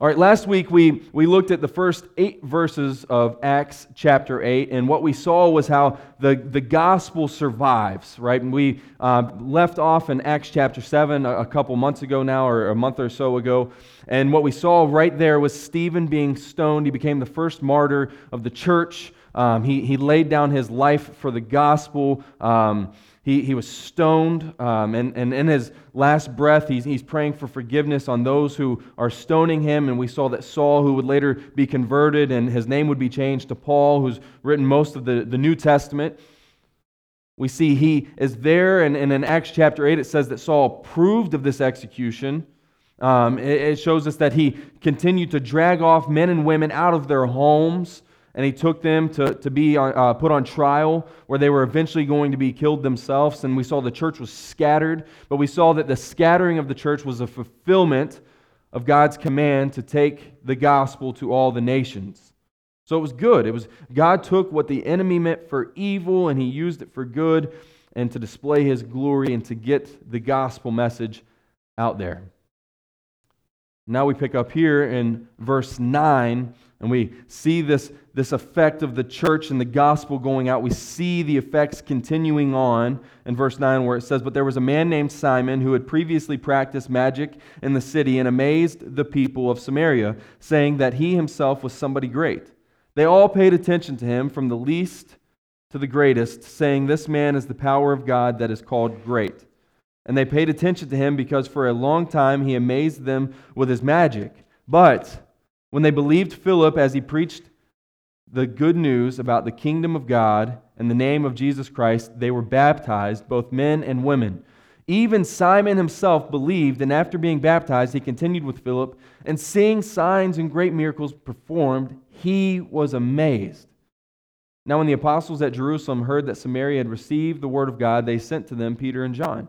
All right, last week we, we looked at the first eight verses of Acts chapter 8, and what we saw was how the, the gospel survives, right? And we uh, left off in Acts chapter 7 a, a couple months ago now, or a month or so ago. And what we saw right there was Stephen being stoned. He became the first martyr of the church. Um, he, he laid down his life for the gospel. Um, he, he was stoned, um, and, and in his last breath, he's, he's praying for forgiveness on those who are stoning him. And we saw that Saul, who would later be converted, and his name would be changed to Paul, who's written most of the, the New Testament. We see he is there, and, and in Acts chapter 8, it says that Saul approved of this execution. Um, it, it shows us that he continued to drag off men and women out of their homes and he took them to, to be on, uh, put on trial where they were eventually going to be killed themselves. And we saw the church was scattered, but we saw that the scattering of the church was a fulfillment of God's command to take the gospel to all the nations. So it was good. It was God took what the enemy meant for evil and he used it for good and to display his glory and to get the gospel message out there. Now we pick up here in verse 9, and we see this, this effect of the church and the gospel going out. We see the effects continuing on in verse 9, where it says, But there was a man named Simon who had previously practiced magic in the city and amazed the people of Samaria, saying that he himself was somebody great. They all paid attention to him, from the least to the greatest, saying, This man is the power of God that is called great. And they paid attention to him because for a long time he amazed them with his magic. But when they believed Philip as he preached the good news about the kingdom of God and the name of Jesus Christ, they were baptized, both men and women. Even Simon himself believed, and after being baptized, he continued with Philip, and seeing signs and great miracles performed, he was amazed. Now, when the apostles at Jerusalem heard that Samaria had received the word of God, they sent to them Peter and John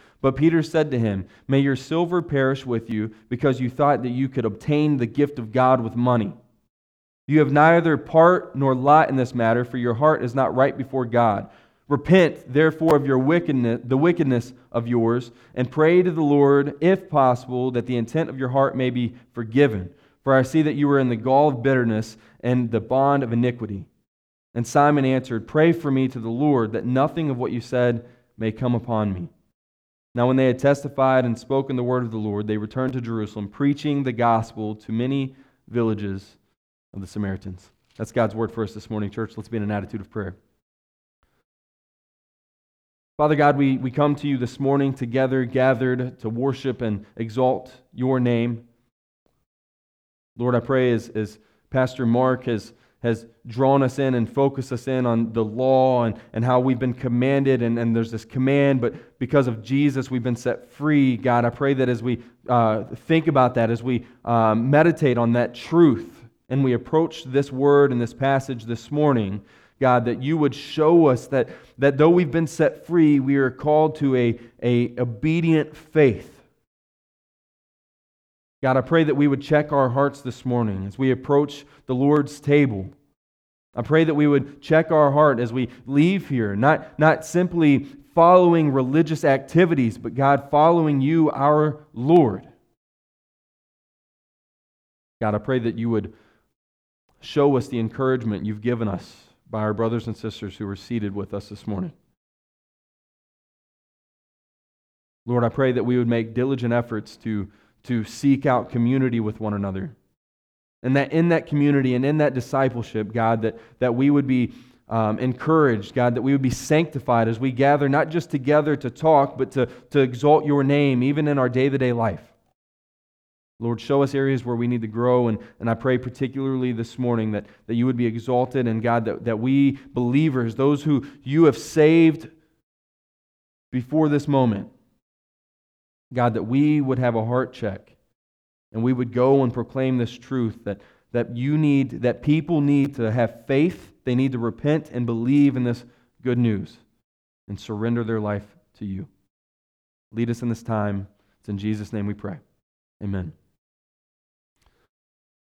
But Peter said to him, May your silver perish with you, because you thought that you could obtain the gift of God with money. You have neither part nor lot in this matter, for your heart is not right before God. Repent, therefore, of your wickedness, the wickedness of yours, and pray to the Lord, if possible, that the intent of your heart may be forgiven. For I see that you are in the gall of bitterness and the bond of iniquity. And Simon answered, Pray for me to the Lord, that nothing of what you said may come upon me. Now, when they had testified and spoken the word of the Lord, they returned to Jerusalem, preaching the gospel to many villages of the Samaritans. That's God's word for us this morning, church. Let's be in an attitude of prayer. Father God, we, we come to you this morning together, gathered to worship and exalt your name. Lord, I pray as, as Pastor Mark has has drawn us in and focused us in on the law and, and how we've been commanded, and, and there's this command, but because of Jesus, we've been set free. God, I pray that as we uh, think about that, as we um, meditate on that truth, and we approach this word and this passage this morning, God, that you would show us that, that though we've been set free, we are called to a, a obedient faith God, I pray that we would check our hearts this morning as we approach the Lord's table. I pray that we would check our heart as we leave here, not, not simply following religious activities, but God, following you, our Lord. God, I pray that you would show us the encouragement you've given us by our brothers and sisters who are seated with us this morning. Lord, I pray that we would make diligent efforts to to seek out community with one another. And that in that community and in that discipleship, God, that, that we would be um, encouraged, God, that we would be sanctified as we gather not just together to talk, but to, to exalt your name, even in our day to day life. Lord, show us areas where we need to grow. And, and I pray particularly this morning that, that you would be exalted, and God, that, that we believers, those who you have saved before this moment, God, that we would have a heart check and we would go and proclaim this truth that, that you need, that people need to have faith. They need to repent and believe in this good news and surrender their life to you. Lead us in this time. It's in Jesus' name we pray. Amen.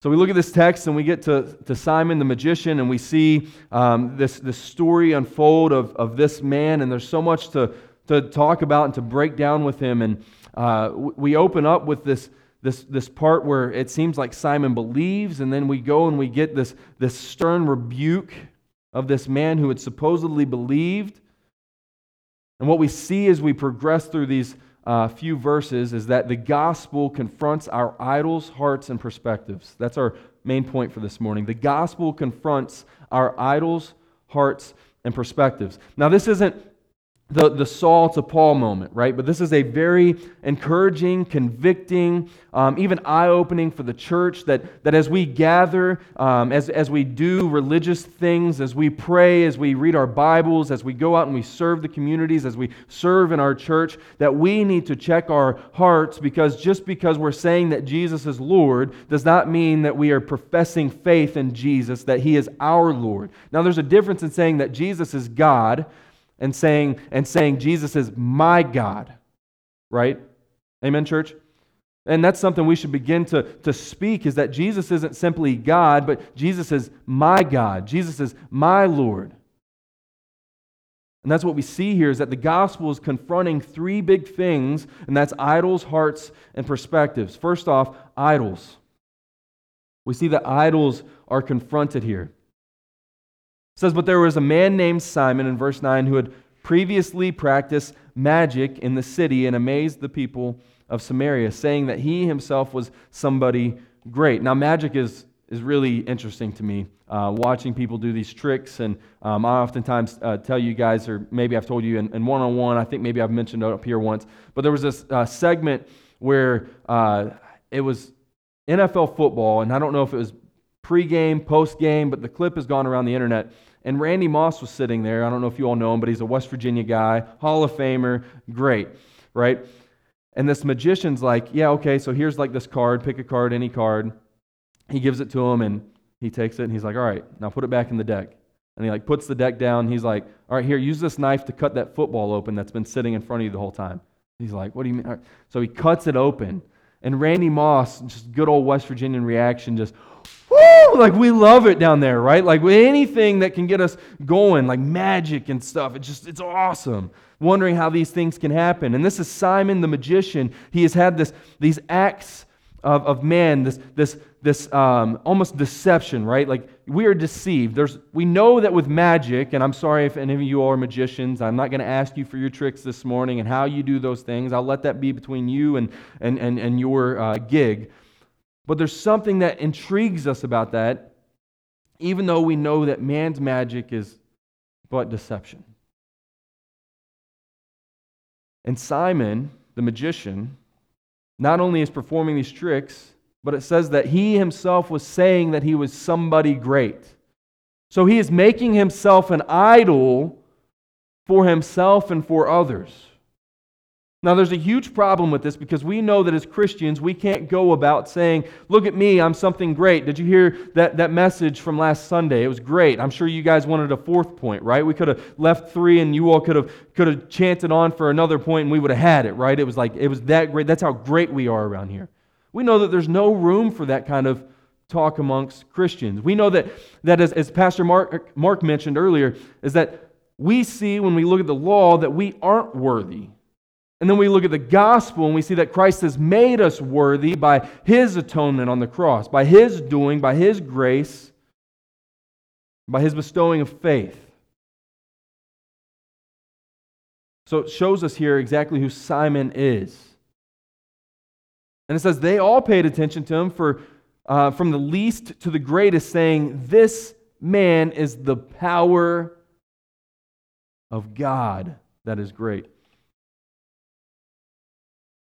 So we look at this text and we get to, to Simon the magician and we see um, this, this story unfold of, of this man, and there's so much to, to talk about and to break down with him. And uh, we open up with this, this, this part where it seems like Simon believes, and then we go and we get this, this stern rebuke of this man who had supposedly believed. And what we see as we progress through these uh, few verses is that the gospel confronts our idols, hearts, and perspectives. That's our main point for this morning. The gospel confronts our idols, hearts, and perspectives. Now, this isn't the, the Saul to Paul moment, right? But this is a very encouraging, convicting, um, even eye opening for the church that, that as we gather, um, as, as we do religious things, as we pray, as we read our Bibles, as we go out and we serve the communities, as we serve in our church, that we need to check our hearts because just because we're saying that Jesus is Lord does not mean that we are professing faith in Jesus, that He is our Lord. Now, there's a difference in saying that Jesus is God and saying, and saying Jesus is my God, right? Amen, church? And that's something we should begin to, to speak is that Jesus isn't simply God, but Jesus is my God. Jesus is my Lord. And that's what we see here is that the gospel is confronting three big things, and that's idols, hearts, and perspectives. First off, idols. We see that idols are confronted here. Says, But there was a man named Simon in verse 9 who had previously practiced magic in the city and amazed the people of Samaria, saying that he himself was somebody great. Now, magic is, is really interesting to me. Uh, watching people do these tricks, and um, I oftentimes uh, tell you guys, or maybe I've told you in one on one, I think maybe I've mentioned it up here once, but there was this uh, segment where uh, it was NFL football, and I don't know if it was pregame, postgame, but the clip has gone around the internet and Randy Moss was sitting there. I don't know if you all know him, but he's a West Virginia guy, Hall of Famer, great, right? And this magician's like, yeah, okay, so here's like this card, pick a card, any card. He gives it to him and he takes it and he's like, all right, now put it back in the deck. And he like puts the deck down. He's like, all right, here, use this knife to cut that football open that's been sitting in front of you the whole time. He's like, what do you mean? So he cuts it open. And Randy Moss, just good old West Virginian reaction, just, woo, like we love it down there, right? Like anything that can get us going, like magic and stuff. It's just, it's awesome. Wondering how these things can happen. And this is Simon the magician. He has had this, these acts of, of man, this, this, this um, almost deception, right? Like we are deceived. There's, we know that with magic, and I'm sorry if any of you are magicians, I'm not going to ask you for your tricks this morning and how you do those things. I'll let that be between you and, and, and, and your uh, gig. But there's something that intrigues us about that, even though we know that man's magic is but deception. And Simon, the magician, not only is performing these tricks, but it says that he himself was saying that he was somebody great. So he is making himself an idol for himself and for others. Now, there's a huge problem with this because we know that as Christians, we can't go about saying, Look at me, I'm something great. Did you hear that, that message from last Sunday? It was great. I'm sure you guys wanted a fourth point, right? We could have left three and you all could have, could have chanted on for another point and we would have had it, right? It was like, it was that great. That's how great we are around here. We know that there's no room for that kind of talk amongst Christians. We know that, that as, as Pastor Mark, Mark mentioned earlier, is that we see when we look at the law that we aren't worthy and then we look at the gospel and we see that Christ has made us worthy by his atonement on the cross, by his doing, by his grace, by his bestowing of faith. So it shows us here exactly who Simon is. And it says they all paid attention to him for, uh, from the least to the greatest, saying, This man is the power of God that is great.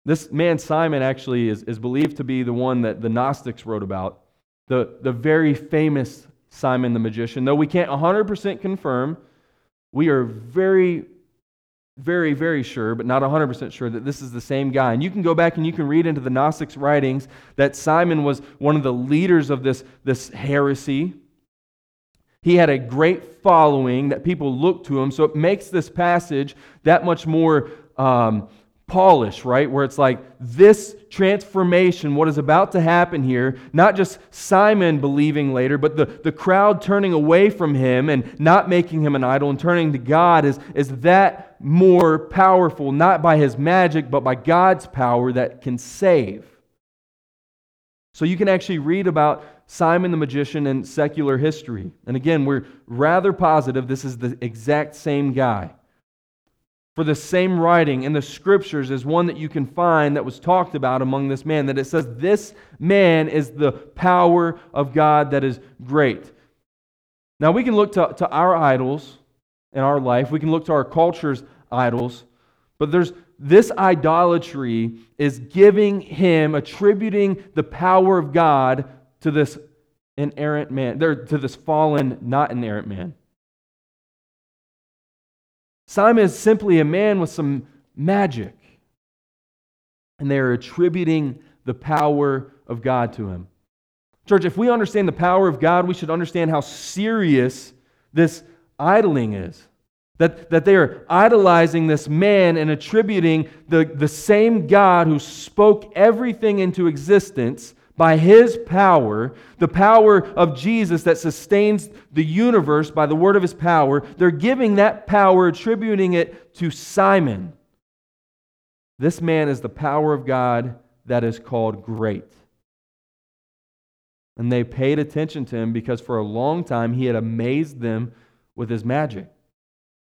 This man, Simon, actually is, is believed to be the one that the Gnostics wrote about, the, the very famous Simon the magician. Though we can't 100% confirm, we are very very, very sure, but not 100% sure, that this is the same guy. And you can go back and you can read into the Gnostics' writings that Simon was one of the leaders of this, this heresy. He had a great following that people looked to him. So it makes this passage that much more um, polished, right? Where it's like this transformation, what is about to happen here, not just Simon believing later, but the, the crowd turning away from him and not making him an idol and turning to God is, is that more powerful, not by his magic, but by God's power that can save. So you can actually read about Simon the magician in secular history. And again, we're rather positive this is the exact same guy. For the same writing in the scriptures is one that you can find that was talked about among this man, that it says, This man is the power of God that is great. Now, we can look to, to our idols in our life, we can look to our culture's idols, but there's this idolatry is giving him, attributing the power of God to this inerrant man, there to this fallen, not inerrant man. Simon is simply a man with some magic, and they are attributing the power of God to him. Church, if we understand the power of God, we should understand how serious this idling is. That, that they are idolizing this man and attributing the, the same God who spoke everything into existence by his power, the power of Jesus that sustains the universe by the word of his power, they're giving that power, attributing it to Simon. This man is the power of God that is called great. And they paid attention to him because for a long time he had amazed them with his magic.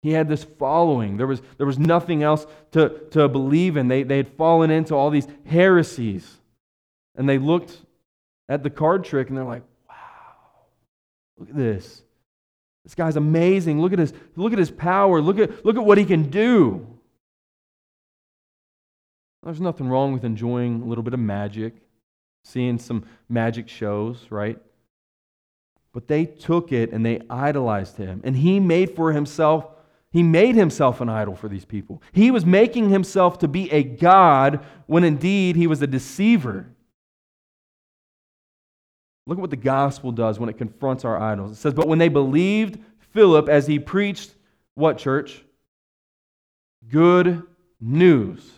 He had this following. There was, there was nothing else to, to believe in. They, they had fallen into all these heresies. And they looked at the card trick and they're like, wow, look at this. This guy's amazing. Look at his, look at his power. Look at, look at what he can do. There's nothing wrong with enjoying a little bit of magic, seeing some magic shows, right? But they took it and they idolized him. And he made for himself, he made himself an idol for these people. He was making himself to be a God when indeed he was a deceiver. Look at what the gospel does when it confronts our idols. It says, But when they believed Philip as he preached, what church? Good news.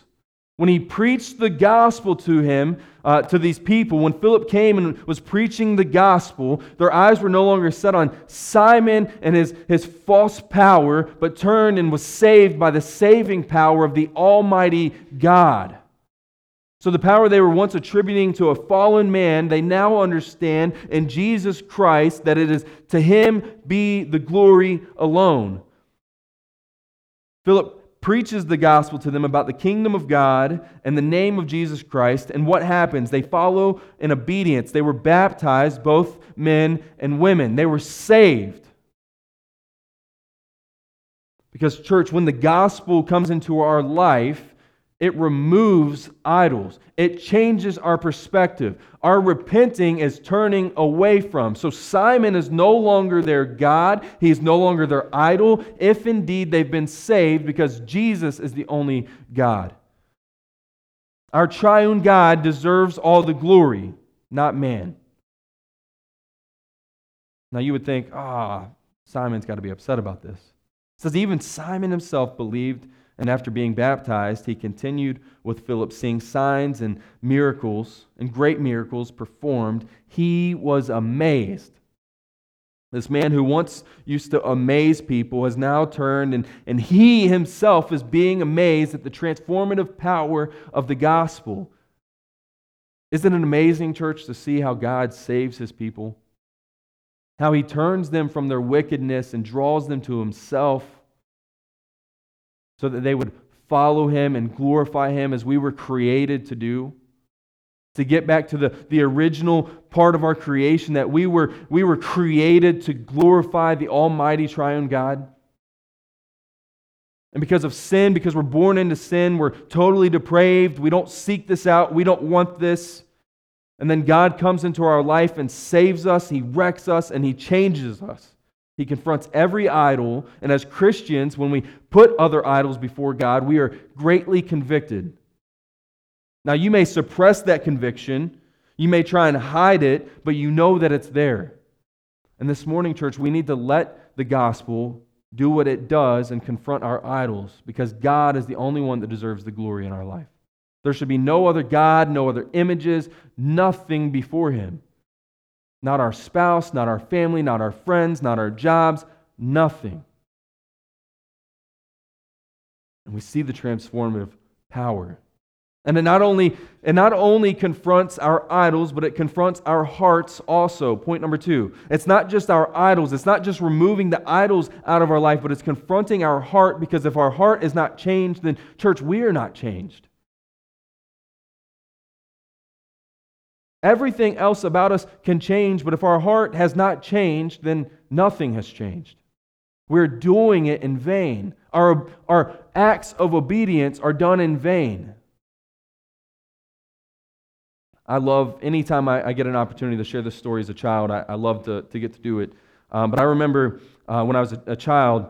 When he preached the gospel to him, uh, to these people, when Philip came and was preaching the gospel, their eyes were no longer set on Simon and his, his false power, but turned and was saved by the saving power of the Almighty God. So, the power they were once attributing to a fallen man, they now understand in Jesus Christ that it is to him be the glory alone. Philip preaches the gospel to them about the kingdom of God and the name of Jesus Christ. And what happens? They follow in obedience. They were baptized, both men and women. They were saved. Because, church, when the gospel comes into our life, it removes idols. It changes our perspective. Our repenting is turning away from. So Simon is no longer their God. He's no longer their idol, if indeed they've been saved because Jesus is the only God. Our triune God deserves all the glory, not man. Now you would think, ah, oh, Simon's got to be upset about this. It says even Simon himself believed and after being baptized, he continued with Philip, seeing signs and miracles and great miracles performed. He was amazed. This man who once used to amaze people has now turned, and, and he himself is being amazed at the transformative power of the gospel. Isn't it amazing, church, to see how God saves his people? How he turns them from their wickedness and draws them to himself so that they would follow him and glorify him as we were created to do. To get back to the, the original part of our creation, that we were, we were created to glorify the Almighty Triune God. And because of sin, because we're born into sin, we're totally depraved. We don't seek this out. We don't want this. And then God comes into our life and saves us. He wrecks us and He changes us. He confronts every idol, and as Christians, when we put other idols before God, we are greatly convicted. Now, you may suppress that conviction, you may try and hide it, but you know that it's there. And this morning, church, we need to let the gospel do what it does and confront our idols because God is the only one that deserves the glory in our life. There should be no other God, no other images, nothing before Him. Not our spouse, not our family, not our friends, not our jobs, nothing. And we see the transformative power. And it not only, it not only confronts our idols, but it confronts our hearts also. Point number two. It's not just our idols, it's not just removing the idols out of our life, but it's confronting our heart because if our heart is not changed, then, church, we are not changed. Everything else about us can change, but if our heart has not changed, then nothing has changed. We're doing it in vain. Our, our acts of obedience are done in vain. I love, anytime I, I get an opportunity to share this story as a child, I, I love to, to get to do it. Um, but I remember uh, when I was a, a child,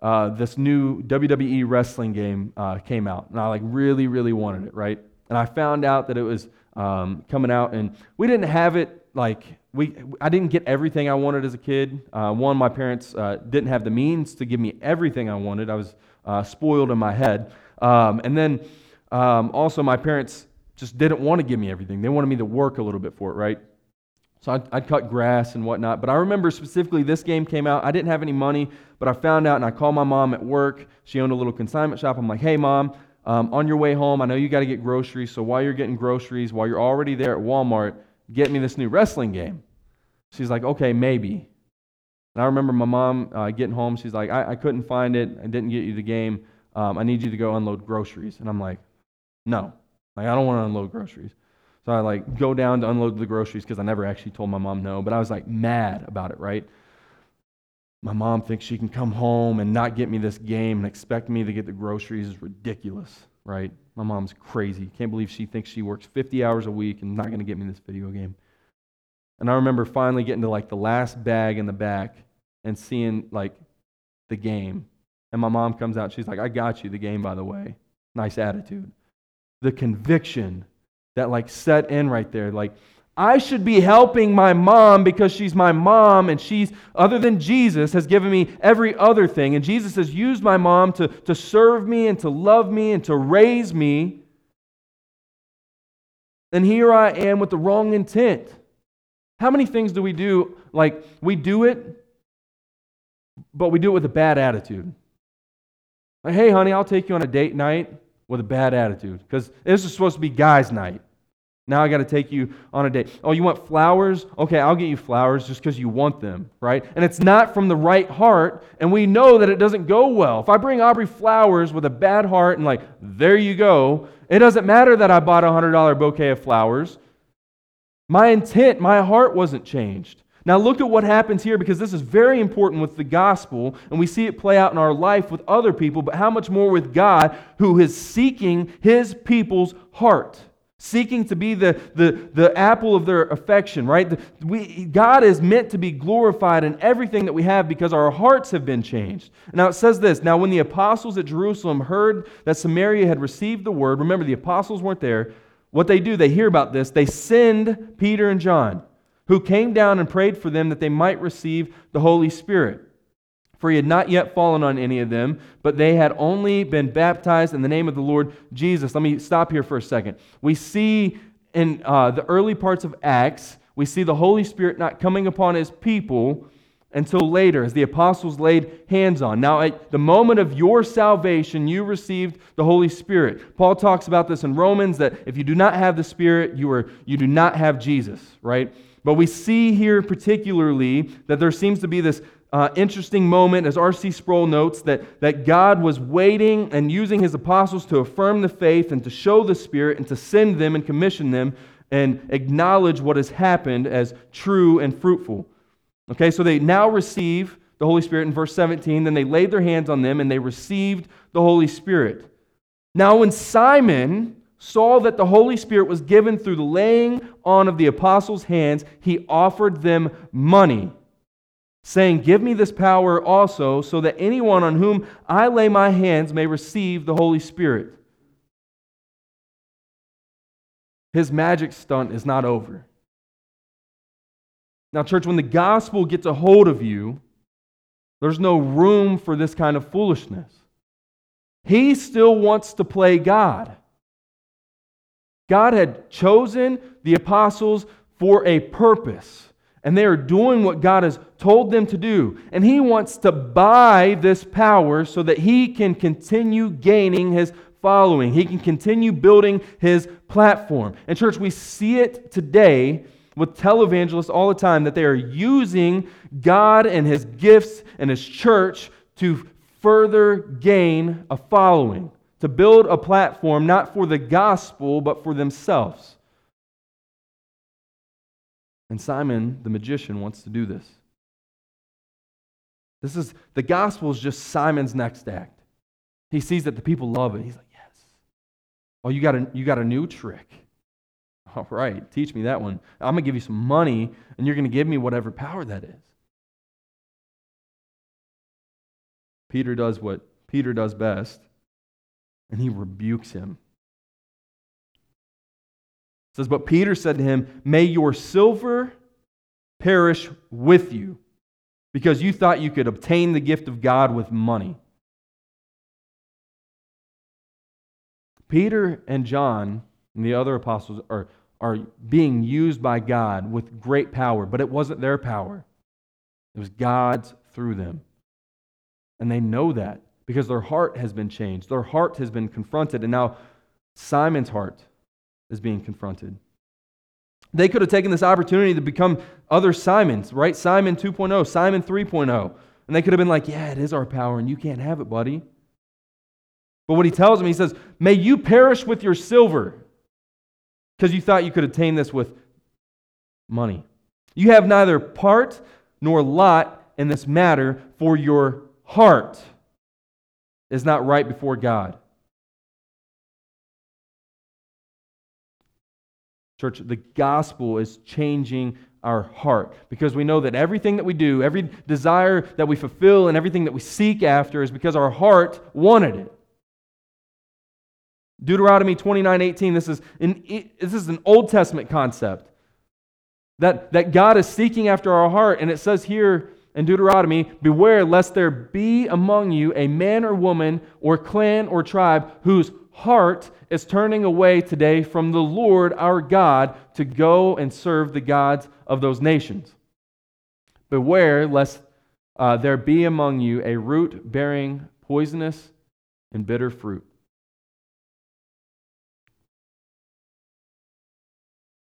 uh, this new WWE wrestling game uh, came out, and I like really, really wanted it, right? And I found out that it was um, coming out, and we didn't have it like we. I didn't get everything I wanted as a kid. Uh, one, my parents uh, didn't have the means to give me everything I wanted. I was uh, spoiled in my head, um, and then um, also my parents just didn't want to give me everything. They wanted me to work a little bit for it, right? So I'd, I'd, cut grass and whatnot. But I remember specifically this game came out. I didn't have any money, but I found out and I called my mom at work. She owned a little consignment shop. I'm like, hey, mom, um, on your way home, I know you got to get groceries. So while you're getting groceries, while you're already there at Walmart, get me this new wrestling game. She's like, okay, maybe. And I remember my mom uh, getting home. She's like, I, I, couldn't find it. I didn't get you the game. Um, I need you to go unload groceries. And I'm like, no. Like, I don't want to unload groceries. So I like go down to unload the groceries because I never actually told my mom no, but I was like mad about it, right? My mom thinks she can come home and not get me this game and expect me to get the groceries is ridiculous, right? My mom's crazy. Can't believe she thinks she works 50 hours a week and not going to get me this video game. And I remember finally getting to like the last bag in the back and seeing like the game. And my mom comes out. She's like, I got you the game, by the way. Nice attitude. The conviction that like set in right there. Like, I should be helping my mom because she's my mom and she's, other than Jesus, has given me every other thing. And Jesus has used my mom to, to serve me and to love me and to raise me. And here I am with the wrong intent. How many things do we do? Like, we do it, but we do it with a bad attitude. Like, hey, honey, I'll take you on a date night with a bad attitude because this is supposed to be guys' night. Now I got to take you on a date. Oh, you want flowers? Okay, I'll get you flowers just because you want them, right? And it's not from the right heart, and we know that it doesn't go well. If I bring Aubrey flowers with a bad heart and, like, there you go, it doesn't matter that I bought a $100 bouquet of flowers. My intent, my heart wasn't changed. Now, look at what happens here because this is very important with the gospel, and we see it play out in our life with other people, but how much more with God who is seeking his people's heart seeking to be the, the, the apple of their affection, right? We, God is meant to be glorified in everything that we have because our hearts have been changed. Now it says this Now, when the apostles at Jerusalem heard that Samaria had received the word, remember the apostles weren't there. What they do, they hear about this, they send Peter and John, who came down and prayed for them that they might receive the Holy Spirit for he had not yet fallen on any of them, but they had only been baptized in the name of the Lord Jesus. Let me stop here for a second. We see in uh, the early parts of Acts, we see the Holy Spirit not coming upon his people until later, as the apostles laid hands on. Now, at the moment of your salvation, you received the Holy Spirit. Paul talks about this in Romans that if you do not have the Spirit, you, are, you do not have Jesus, right? But we see here particularly that there seems to be this uh, interesting moment, as R.C. Sproul notes, that, that God was waiting and using his apostles to affirm the faith and to show the Spirit and to send them and commission them and acknowledge what has happened as true and fruitful. Okay, so they now receive the Holy Spirit in verse 17. Then they laid their hands on them and they received the Holy Spirit. Now, when Simon saw that the Holy Spirit was given through the laying on of the apostles' hands, he offered them money saying, Give me this power also, so that anyone on whom I lay my hands may receive the Holy Spirit. His magic stunt is not over. Now, church, when the gospel gets a hold of you, there's no room for this kind of foolishness. He still wants to play God. God had chosen the apostles for a purpose and they are doing what God has told them to do. And He wants to buy this power so that He can continue gaining His following. He can continue building His platform. And, church, we see it today with televangelists all the time that they are using God and His gifts and His church to further gain a following, to build a platform not for the gospel, but for themselves. And Simon, the magician, wants to do this. This is the gospel is just Simon's next act. He sees that the people love it. He's like, yes. Oh, you got a, you got a new trick. All right, teach me that one. I'm going to give you some money, and you're going to give me whatever power that is. Peter does what Peter does best, and he rebukes him says, But Peter said to him, May your silver perish with you, because you thought you could obtain the gift of God with money. Peter and John and the other apostles are, are being used by God with great power, but it wasn't their power. It was God's through them. And they know that because their heart has been changed. Their heart has been confronted. And now Simon's heart is being confronted. They could have taken this opportunity to become other Simons, right? Simon 2.0, Simon 3.0. And they could have been like, yeah, it is our power, and you can't have it, buddy. But what he tells them, he says, May you perish with your silver, because you thought you could attain this with money. You have neither part nor lot in this matter, for your heart is not right before God. Church, the gospel is changing our heart because we know that everything that we do, every desire that we fulfill, and everything that we seek after is because our heart wanted it. Deuteronomy 29 18, this is an, this is an Old Testament concept that, that God is seeking after our heart. And it says here in Deuteronomy, Beware lest there be among you a man or woman or clan or tribe whose heart is turning away today from the Lord our God to go and serve the gods of those nations. Beware lest uh, there be among you a root bearing poisonous and bitter fruit.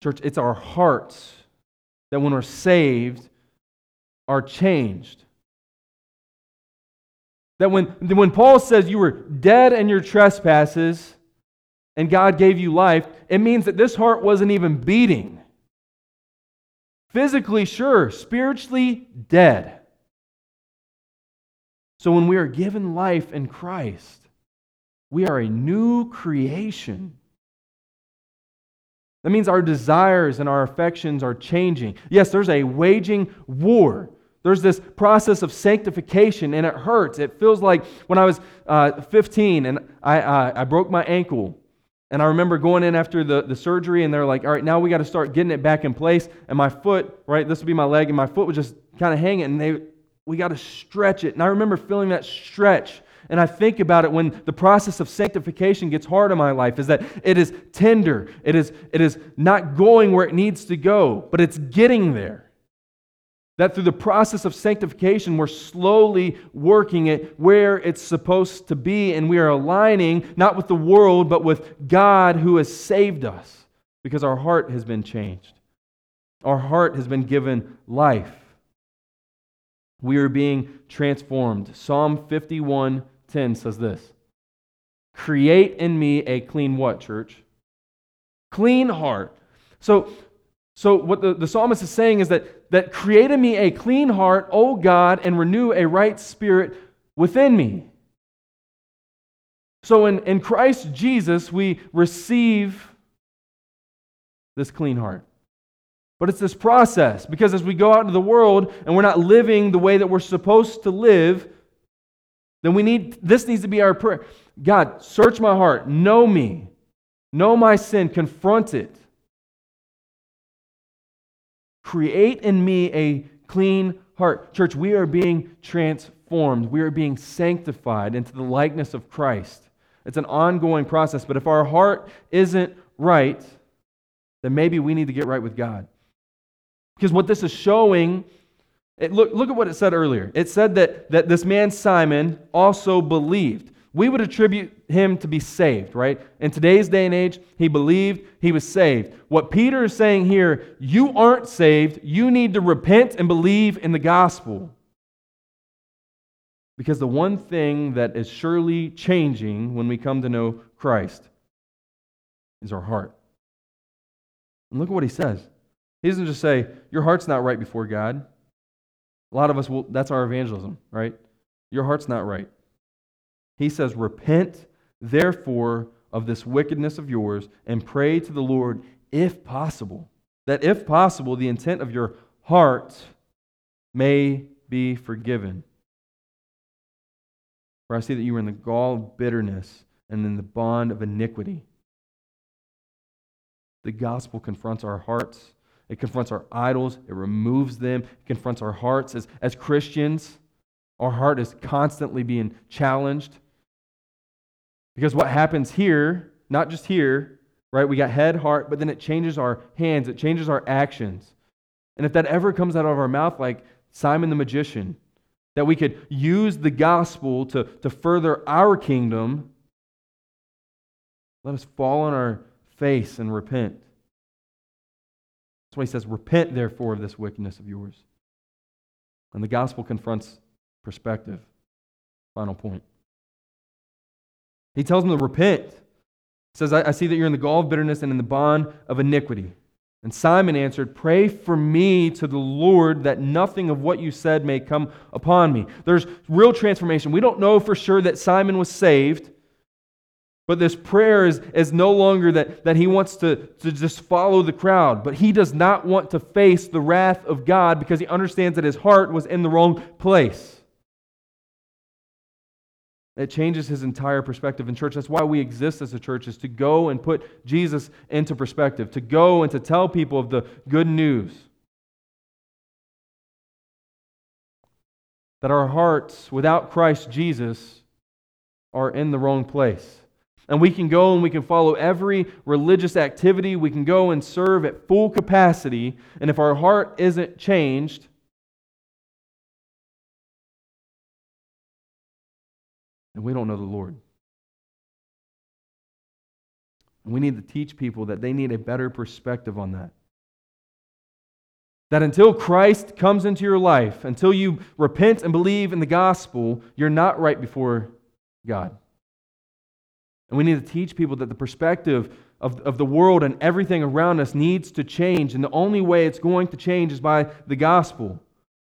Church, it's our hearts that when we're saved are changed. That when, when Paul says you were dead in your trespasses and God gave you life, it means that this heart wasn't even beating. Physically, sure, spiritually, dead. So when we are given life in Christ, we are a new creation. That means our desires and our affections are changing. Yes, there's a waging war there's this process of sanctification, and it hurts. It feels like when I was uh, 15 and I, uh, I broke my ankle. And I remember going in after the, the surgery, and they're like, all right, now we got to start getting it back in place. And my foot, right, this would be my leg, and my foot was just kind of hanging, and they, we got to stretch it. And I remember feeling that stretch. And I think about it when the process of sanctification gets hard in my life is that it is tender. It is, it is not going where it needs to go, but it's getting there. That through the process of sanctification, we're slowly working it where it's supposed to be, and we are aligning not with the world, but with God who has saved us because our heart has been changed. Our heart has been given life. We are being transformed. Psalm 51:10 says this. Create in me a clean what, church? Clean heart. So so, what the, the psalmist is saying is that, that create in me a clean heart, O God, and renew a right spirit within me. So, in, in Christ Jesus, we receive this clean heart. But it's this process because as we go out into the world and we're not living the way that we're supposed to live, then we need this needs to be our prayer. God, search my heart, know me, know my sin, confront it. Create in me a clean heart. Church, we are being transformed. We are being sanctified into the likeness of Christ. It's an ongoing process, but if our heart isn't right, then maybe we need to get right with God. Because what this is showing, it, look, look at what it said earlier. It said that, that this man Simon also believed. We would attribute him to be saved, right? In today's day and age, he believed, he was saved. What Peter is saying here, you aren't saved. You need to repent and believe in the gospel. Because the one thing that is surely changing when we come to know Christ is our heart. And look at what he says. He doesn't just say, Your heart's not right before God. A lot of us will, that's our evangelism, right? Your heart's not right. He says, Repent, therefore, of this wickedness of yours and pray to the Lord, if possible, that if possible, the intent of your heart may be forgiven. For I see that you are in the gall of bitterness and in the bond of iniquity. The gospel confronts our hearts. It confronts our idols. It removes them. It confronts our hearts. As, as Christians, our heart is constantly being challenged. Because what happens here, not just here, right? We got head, heart, but then it changes our hands, it changes our actions. And if that ever comes out of our mouth, like Simon the magician, that we could use the gospel to, to further our kingdom, let us fall on our face and repent. That's why he says, Repent, therefore, of this wickedness of yours. And the gospel confronts perspective. Final point. He tells them to repent. He says, I, I see that you're in the gall of bitterness and in the bond of iniquity. And Simon answered, Pray for me to the Lord that nothing of what you said may come upon me. There's real transformation. We don't know for sure that Simon was saved, but this prayer is, is no longer that, that he wants to, to just follow the crowd, but he does not want to face the wrath of God because he understands that his heart was in the wrong place. It changes his entire perspective in church. That's why we exist as a church, is to go and put Jesus into perspective, to go and to tell people of the good news. That our hearts, without Christ Jesus, are in the wrong place. And we can go and we can follow every religious activity. We can go and serve at full capacity. And if our heart isn't changed, and we don't know the Lord. We need to teach people that they need a better perspective on that. That until Christ comes into your life, until you repent and believe in the gospel, you're not right before God. And we need to teach people that the perspective of, of the world and everything around us needs to change. And the only way it's going to change is by the gospel.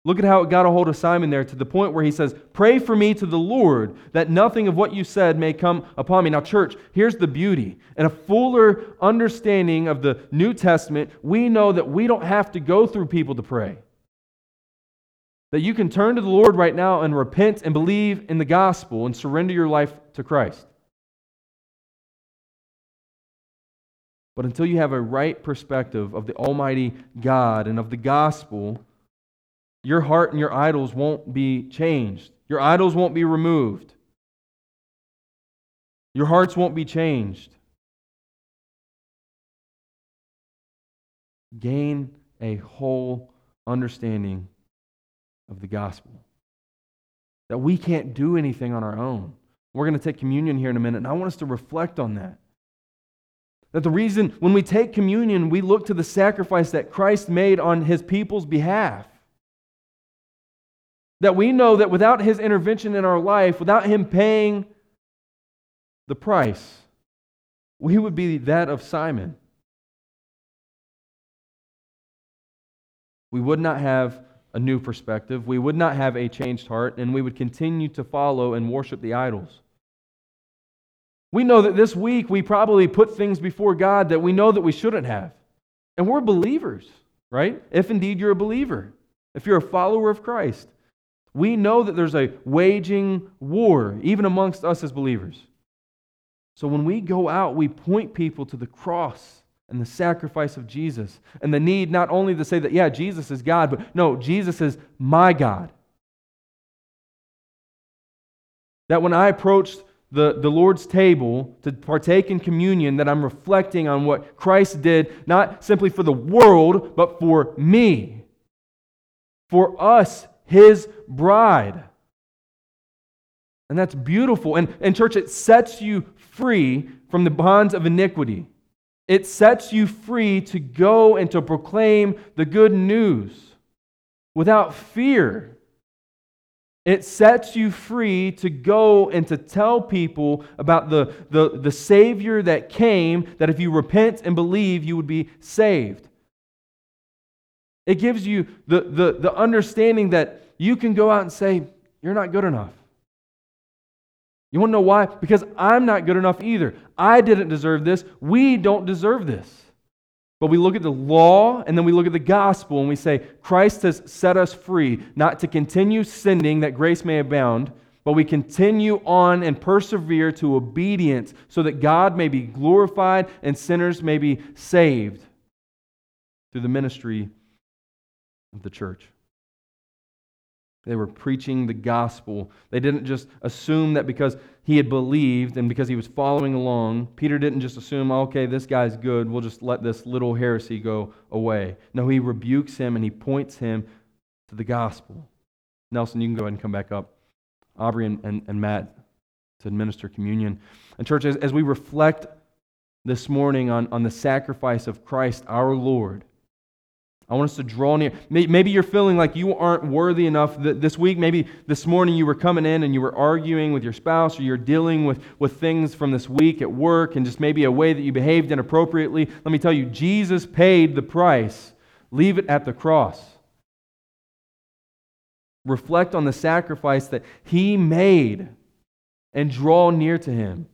Look at how it got a hold of Simon there to the point where he says, Pray for me to the Lord that nothing of what you said may come upon me. Now, church, here's the beauty. And a fuller understanding of the New Testament, we know that we don't have to go through people to pray. That you can turn to the Lord right now and repent and believe in the gospel and surrender your life to Christ. But until you have a right perspective of the Almighty God and of the gospel, your heart and your idols won't be changed. Your idols won't be removed. Your hearts won't be changed. Gain a whole understanding of the gospel. That we can't do anything on our own. We're going to take communion here in a minute, and I want us to reflect on that. That the reason when we take communion, we look to the sacrifice that Christ made on his people's behalf. That we know that without his intervention in our life, without him paying the price, we would be that of Simon. We would not have a new perspective. We would not have a changed heart, and we would continue to follow and worship the idols. We know that this week we probably put things before God that we know that we shouldn't have. And we're believers right? If indeed you're a believer, if you're a follower of Christ. We know that there's a waging war, even amongst us as believers. So when we go out, we point people to the cross and the sacrifice of Jesus and the need not only to say that, yeah, Jesus is God, but no, Jesus is my God. That when I approach the, the Lord's table to partake in communion, that I'm reflecting on what Christ did, not simply for the world, but for me, for us, his bride. And that's beautiful. And, and church, it sets you free from the bonds of iniquity. It sets you free to go and to proclaim the good news without fear. It sets you free to go and to tell people about the, the, the Savior that came, that if you repent and believe, you would be saved. It gives you the, the, the understanding that you can go out and say, You're not good enough. You want to know why? Because I'm not good enough either. I didn't deserve this. We don't deserve this. But we look at the law and then we look at the gospel and we say, Christ has set us free, not to continue sinning that grace may abound, but we continue on and persevere to obedience so that God may be glorified and sinners may be saved through the ministry of the church. They were preaching the gospel. They didn't just assume that because he had believed and because he was following along, Peter didn't just assume, oh, okay, this guy's good, we'll just let this little heresy go away. No, he rebukes him and he points him to the gospel. Nelson, you can go ahead and come back up. Aubrey and, and, and Matt to administer communion. And, church, as, as we reflect this morning on, on the sacrifice of Christ our Lord, I want us to draw near. Maybe you're feeling like you aren't worthy enough this week. Maybe this morning you were coming in and you were arguing with your spouse or you're dealing with, with things from this week at work and just maybe a way that you behaved inappropriately. Let me tell you, Jesus paid the price. Leave it at the cross. Reflect on the sacrifice that he made and draw near to him.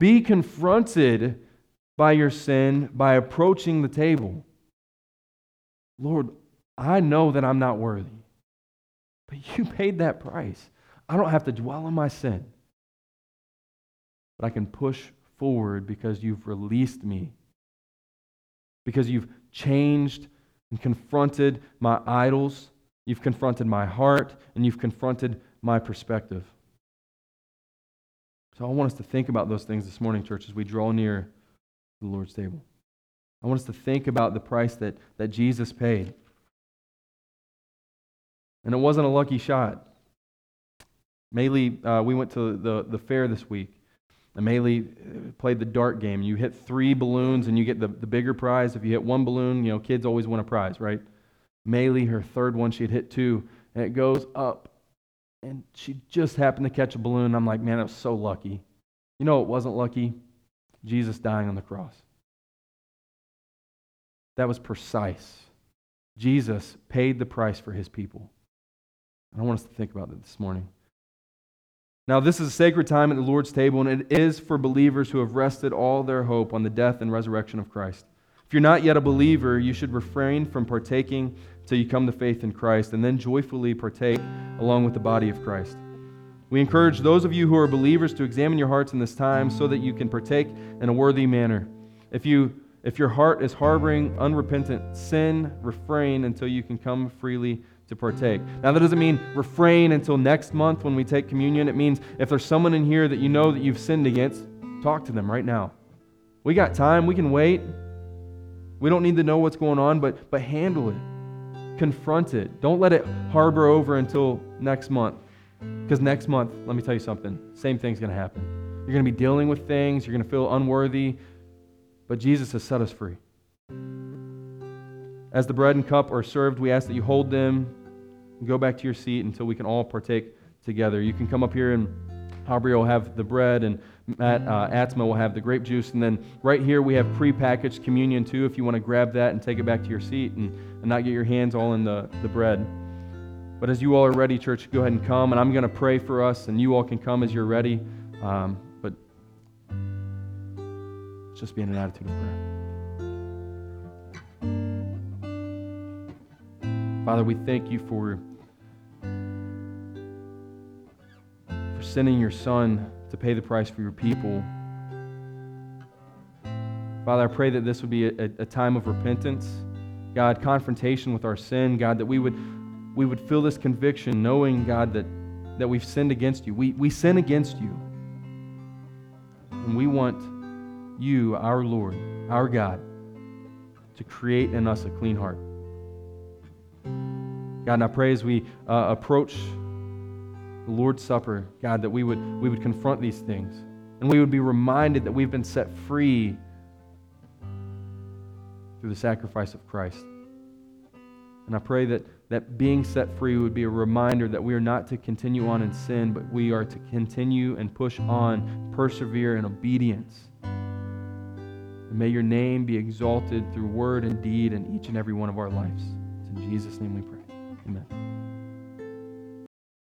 Be confronted by your sin by approaching the table. Lord, I know that I'm not worthy, but you paid that price. I don't have to dwell on my sin, but I can push forward because you've released me, because you've changed and confronted my idols, you've confronted my heart, and you've confronted my perspective. So I want us to think about those things this morning, church, as we draw near to the Lord's table. I want us to think about the price that, that Jesus paid. And it wasn't a lucky shot. Maylee, uh, we went to the, the fair this week. And Maylee uh, played the dart game. You hit three balloons and you get the, the bigger prize. If you hit one balloon, you know, kids always win a prize, right? Maylee, her third one, she had hit two, and it goes up. And she just happened to catch a balloon. I'm like, man, that was so lucky. You know, it wasn't lucky. Jesus dying on the cross. That was precise. Jesus paid the price for his people. And I want us to think about that this morning. Now, this is a sacred time at the Lord's table, and it is for believers who have rested all their hope on the death and resurrection of Christ. If you're not yet a believer, you should refrain from partaking till you come to faith in Christ, and then joyfully partake along with the body of Christ. We encourage those of you who are believers to examine your hearts in this time so that you can partake in a worthy manner. If you if your heart is harboring unrepentant sin, refrain until you can come freely to partake. Now, that doesn't mean refrain until next month when we take communion. It means if there's someone in here that you know that you've sinned against, talk to them right now. We got time, we can wait. We don't need to know what's going on, but, but handle it. Confront it. Don't let it harbor over until next month. Because next month, let me tell you something, same thing's going to happen. You're going to be dealing with things, you're going to feel unworthy, but Jesus has set us free. As the bread and cup are served, we ask that you hold them and go back to your seat until we can all partake together. You can come up here and Aubrey will have the bread and Matt uh, Atzma will have the grape juice. And then right here we have prepackaged communion too if you want to grab that and take it back to your seat and, and not get your hands all in the, the bread. But as you all are ready, church, go ahead and come. And I'm going to pray for us, and you all can come as you're ready. Um, just be in an attitude of prayer. Father, we thank you for, for sending your Son to pay the price for your people. Father, I pray that this would be a, a time of repentance. God, confrontation with our sin. God, that we would, we would feel this conviction, knowing, God, that, that we've sinned against you. We, we sin against you. And we want you, our Lord, our God, to create in us a clean heart. God, and I pray as we uh, approach the Lord's Supper, God, that we would, we would confront these things and we would be reminded that we've been set free through the sacrifice of Christ. And I pray that, that being set free would be a reminder that we are not to continue on in sin, but we are to continue and push on, persevere in obedience. And may your name be exalted through word and deed in each and every one of our lives. It's in Jesus' name we pray. Amen.